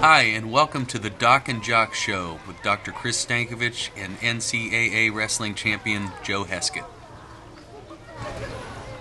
Hi, and welcome to the Doc and Jock Show with Dr. Chris Stankovich and NCAA wrestling champion Joe Heskett.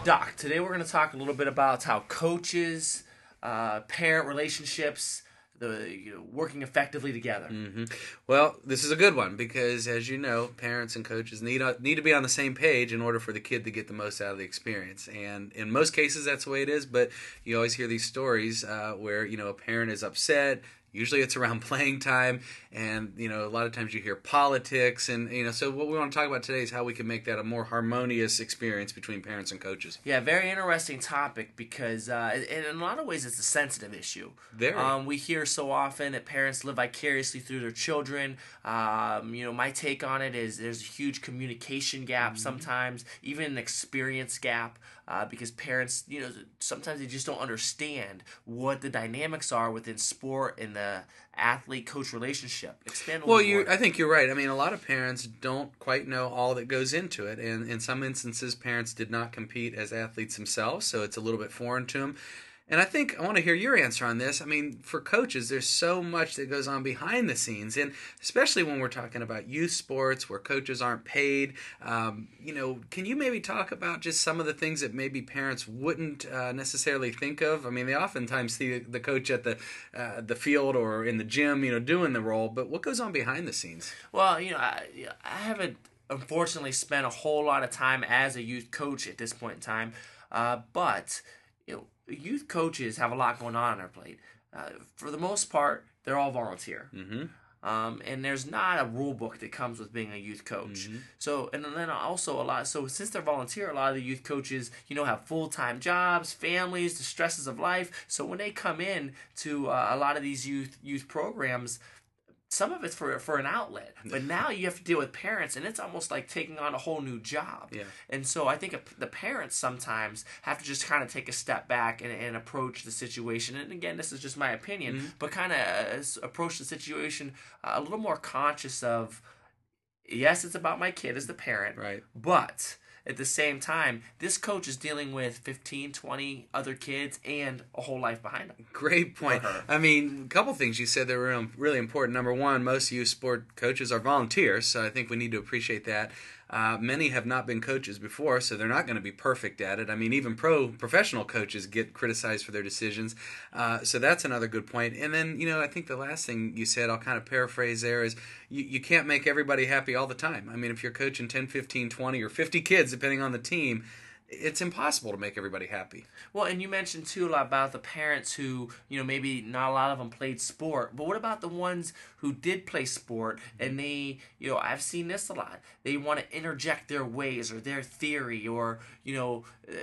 Doc, today we're going to talk a little bit about how coaches, uh, parent relationships, the you know, working effectively together. Mm-hmm. Well, this is a good one because, as you know, parents and coaches need uh, need to be on the same page in order for the kid to get the most out of the experience. And in most cases, that's the way it is. But you always hear these stories uh, where you know a parent is upset, Usually it's around playing time, and you know a lot of times you hear politics, and you know. So what we want to talk about today is how we can make that a more harmonious experience between parents and coaches. Yeah, very interesting topic because uh, in a lot of ways it's a sensitive issue. Very. Um, we hear so often that parents live vicariously through their children. Um, you know, my take on it is there's a huge communication gap mm-hmm. sometimes, even an experience gap. Uh, because parents, you know, sometimes they just don't understand what the dynamics are within sport and the athlete coach relationship. Expand. well, you. I think you're right. I mean, a lot of parents don't quite know all that goes into it, and in some instances, parents did not compete as athletes themselves, so it's a little bit foreign to them. And I think I want to hear your answer on this. I mean, for coaches, there's so much that goes on behind the scenes, and especially when we're talking about youth sports where coaches aren't paid. Um, you know, can you maybe talk about just some of the things that maybe parents wouldn't uh, necessarily think of? I mean, they oftentimes see the coach at the uh, the field or in the gym, you know, doing the role, but what goes on behind the scenes? Well, you know, I, I haven't unfortunately spent a whole lot of time as a youth coach at this point in time, uh, but you know youth coaches have a lot going on on their plate. Uh, for the most part, they're all volunteer. Mm-hmm. Um, and there's not a rule book that comes with being a youth coach. Mm-hmm. So, and then also a lot. So, since they're volunteer, a lot of the youth coaches, you know, have full time jobs, families, the stresses of life. So, when they come in to uh, a lot of these youth youth programs, some of it's for for an outlet but now you have to deal with parents and it's almost like taking on a whole new job yeah. and so i think the parents sometimes have to just kind of take a step back and, and approach the situation and again this is just my opinion mm-hmm. but kind of uh, approach the situation uh, a little more conscious of yes it's about my kid as the parent right but at the same time, this coach is dealing with 15, 20 other kids and a whole life behind them. Great point. Uh-huh. I mean, a couple things you said that were really important. Number one, most youth sport coaches are volunteers, so I think we need to appreciate that. Uh, many have not been coaches before, so they're not going to be perfect at it. I mean, even pro professional coaches get criticized for their decisions. Uh, so that's another good point. And then, you know, I think the last thing you said, I'll kind of paraphrase there, is you, you can't make everybody happy all the time. I mean, if you're coaching 10, 15, 20, or 50 kids, depending on the team, it's impossible to make everybody happy. Well, and you mentioned too a lot about the parents who, you know, maybe not a lot of them played sport, but what about the ones who did play sport and they, you know, I've seen this a lot. They want to interject their ways or their theory or, you know, uh,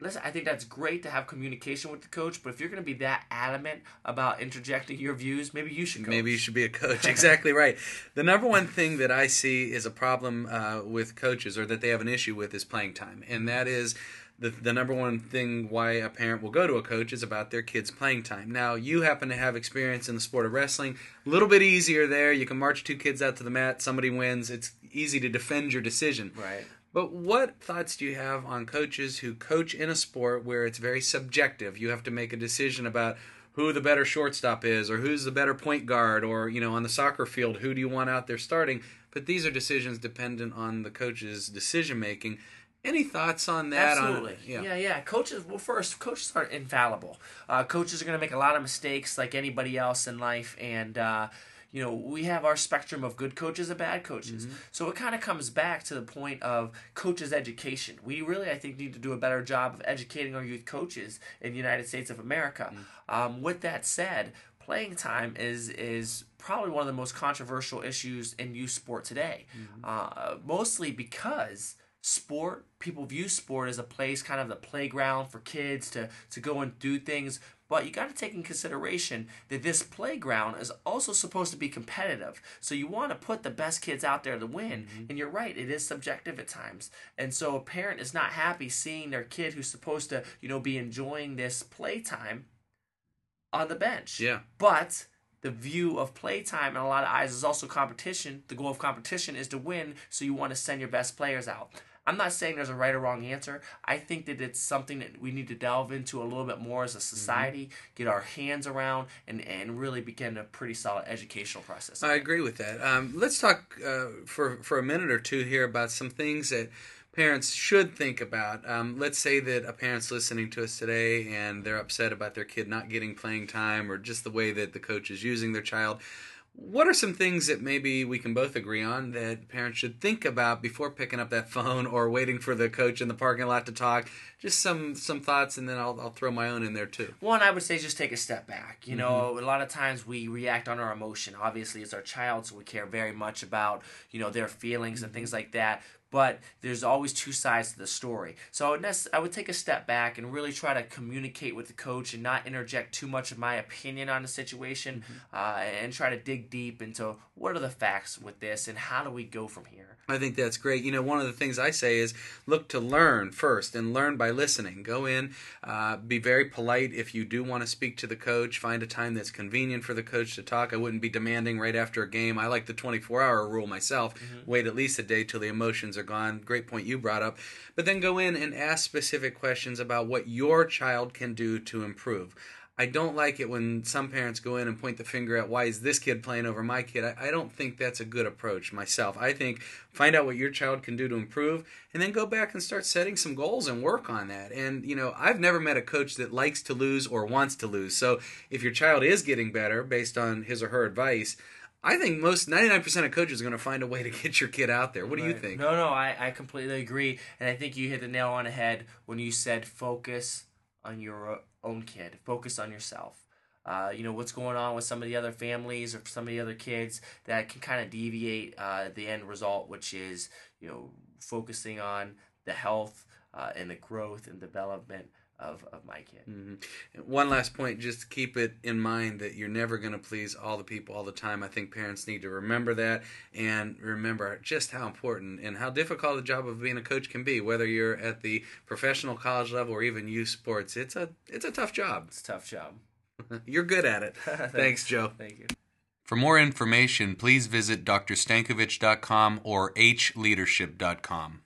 listen, I think that's great to have communication with the coach, but if you're going to be that adamant about interjecting your views, maybe you should coach. Maybe you should be a coach. exactly right. The number one thing that I see is a problem uh, with coaches or that they have an issue with is playing time. And that is the, the number one thing why a parent will go to a coach is about their kids' playing time. Now, you happen to have experience in the sport of wrestling. A little bit easier there. You can march two kids out to the mat, somebody wins. It's easy to defend your decision. Right. But what thoughts do you have on coaches who coach in a sport where it's very subjective? You have to make a decision about who the better shortstop is or who's the better point guard or, you know, on the soccer field, who do you want out there starting? But these are decisions dependent on the coach's decision making. Any thoughts on that? Absolutely. On, yeah. yeah, yeah. Coaches. Well, first, coaches are infallible. Uh, coaches are going to make a lot of mistakes, like anybody else in life, and uh, you know, we have our spectrum of good coaches and bad coaches. Mm-hmm. So it kind of comes back to the point of coaches' education. We really, I think, need to do a better job of educating our youth coaches in the United States of America. Mm-hmm. Um, with that said, playing time is is probably one of the most controversial issues in youth sport today. Mm-hmm. Uh, mostly because sport people view sport as a place kind of the playground for kids to to go and do things but you got to take in consideration that this playground is also supposed to be competitive. So you want to put the best kids out there to win. Mm-hmm. And you're right, it is subjective at times. And so a parent is not happy seeing their kid who's supposed to, you know, be enjoying this playtime on the bench. Yeah. But the view of playtime in a lot of eyes is also competition. The goal of competition is to win, so you want to send your best players out. I'm not saying there's a right or wrong answer. I think that it's something that we need to delve into a little bit more as a society, mm-hmm. get our hands around, and, and really begin a pretty solid educational process. I agree with that. Um, let's talk uh, for, for a minute or two here about some things that parents should think about. Um, let's say that a parent's listening to us today and they're upset about their kid not getting playing time or just the way that the coach is using their child. What are some things that maybe we can both agree on that parents should think about before picking up that phone or waiting for the coach in the parking lot to talk? Just some some thoughts, and then I'll, I'll throw my own in there too. One, I would say just take a step back. You know, mm-hmm. a lot of times we react on our emotion. Obviously, it's our child, so we care very much about you know their feelings mm-hmm. and things like that but there's always two sides to the story. So I would, nec- I would take a step back and really try to communicate with the coach and not interject too much of my opinion on the situation mm-hmm. uh, and try to dig deep into what are the facts with this and how do we go from here. I think that's great. You know, one of the things I say is look to learn first and learn by listening. Go in, uh, be very polite if you do want to speak to the coach. Find a time that's convenient for the coach to talk. I wouldn't be demanding right after a game. I like the 24 hour rule myself. Mm-hmm. Wait at least a day till the emotions are gone. Great point you brought up. But then go in and ask specific questions about what your child can do to improve. I don't like it when some parents go in and point the finger at why is this kid playing over my kid. I, I, don't think that's a good approach myself. I think find out what your child can do to improve and then go back and start setting some goals and work on that. And, you know, I've never met a coach that likes to lose or wants to lose. So if your child is getting better based on his or her advice, I think most 99% of coaches are going to find a way to get your kid out there. What do right. you think? No, no, I, I completely agree. And I think you hit the nail on the head when you said focus on your own kid. Focus on yourself. Uh, you know what's going on with some of the other families or some of the other kids that can kind of deviate uh, the end result, which is you know focusing on the health uh, and the growth and development of, of my kid. Mm-hmm. One last point, just keep it in mind that you're never going to please all the people all the time. I think parents need to remember that and remember just how important and how difficult the job of being a coach can be, whether you're at the professional college level or even youth sports. It's a it's a tough job. It's a tough job. you're good at it. Thanks, Thanks, Joe. Thank you. For more information, please visit drstankovich.com or hleadership.com.